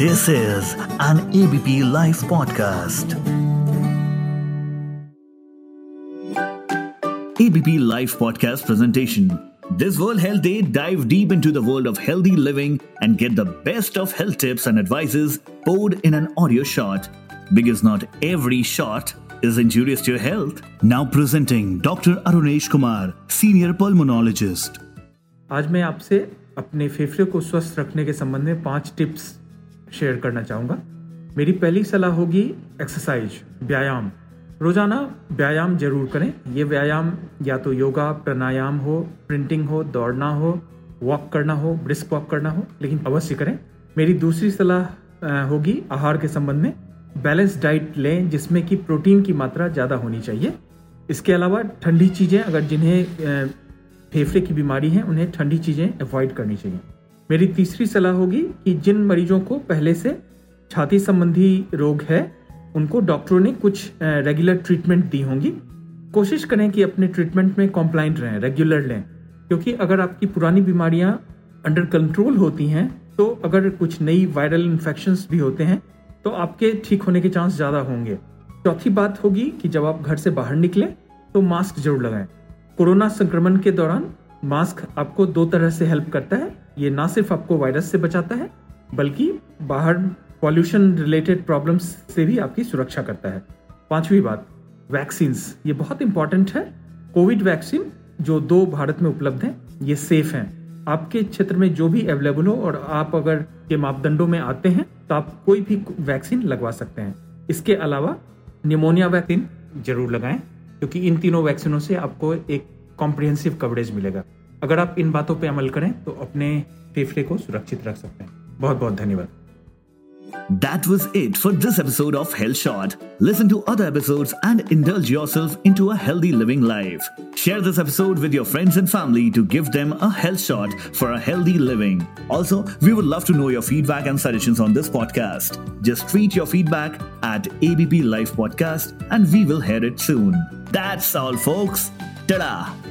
This is an ABP Life podcast. ABP Life podcast presentation. This World Health Day dive deep into the world of healthy living and get the best of health tips and advices poured in an audio shot. Because not every shot is injurious to your health. Now presenting Dr. Arunesh Kumar, Senior Pulmonologist. आज मैं आपसे अपने फेफड़े को स्वस्थ रखने के संबंध में पांच टिप्स शेयर करना चाहूँगा। मेरी पहली सलाह होगी एक्सरसाइज व्यायाम। रोज़ाना व्यायाम ज़रूर करें। ये व्यायाम या तो योगा, प्राणायाम हो प्रिंटिंग हो, दौड़ना हो वॉक करना हो ब्रिस्क वॉक करना हो, लेकिन अवश्य करें। मेरी दूसरी सलाह होगी आहार के संबंध में। बैलेंस डाइट लें जिसमें कि प्रोटीन की मात्रा ज़्यादा होनी चाहिए। इसके अलावा ठंडी चीज़ें, अगर जिन्हें फेफड़े की बीमारी है, उन्हें ठंडी चीज़ें अवॉइड करनी चाहिए। मेरी तीसरी सलाह होगी कि जिन मरीजों को पहले से छाती संबंधी रोग है, उनको डॉक्टरों ने कुछ रेगुलर ट्रीटमेंट दी होंगी। कोशिश करें कि अपने ट्रीटमेंट में कॉम्प्लाइंट रहें रेगुलर लें। क्योंकि अगर आपकी पुरानी बीमारियाँ अंडर कंट्रोल होती हैं तो अगर कुछ नई वायरल इन्फेक्शन भी होते हैं तो आपके ठीक होने के चांस ज़्यादा होंगे। चौथी बात होगी कि जब आप घर से बाहर निकलें तो मास्क ज़रूर लगाएँ। कोरोना संक्रमण के दौरान मास्क आपको दो तरह से हेल्प करता है। ये ना सिर्फ़ आपको वायरस से बचाता है, बल्कि बाहर पॉल्यूशन रिलेटेड प्रॉब्लम्स से भी आपकी सुरक्षा करता है। पांचवी बात वैक्सीन ये बहुत इंपॉर्टेंट है। कोविड वैक्सीन जो दो भारत में उपलब्ध हैं, ये सेफ़ हैं। आपके क्षेत्र में जो भी अवेलेबल हो और आप अगर के मापदंडों में आते हैं तो आप कोई भी वैक्सीन लगवा सकते हैं। इसके अलावा निमोनिया वैक्सीन ज़रूर लगाएँ, क्योंकि इन तीनों वैक्सीनों से आपको एक कॉम्प्रिहेंसिव कवरेज मिलेगा अगर आप इन बातों पर अमल करें तो अपने फेफड़े को सुरक्षित रख सकते हैं बहुत बहुत धन्यवाद That was it for this episode of Health Shot. Listen to other episodes and indulge yourself into a healthy living life. Share this episode with your friends and family to give them a health shot for a healthy living. Also, we would love to know your feedback and suggestions on this podcast. Just tweet your feedback at ABP Life Podcast and we will hear it soon. That's all, folks. Ta-da!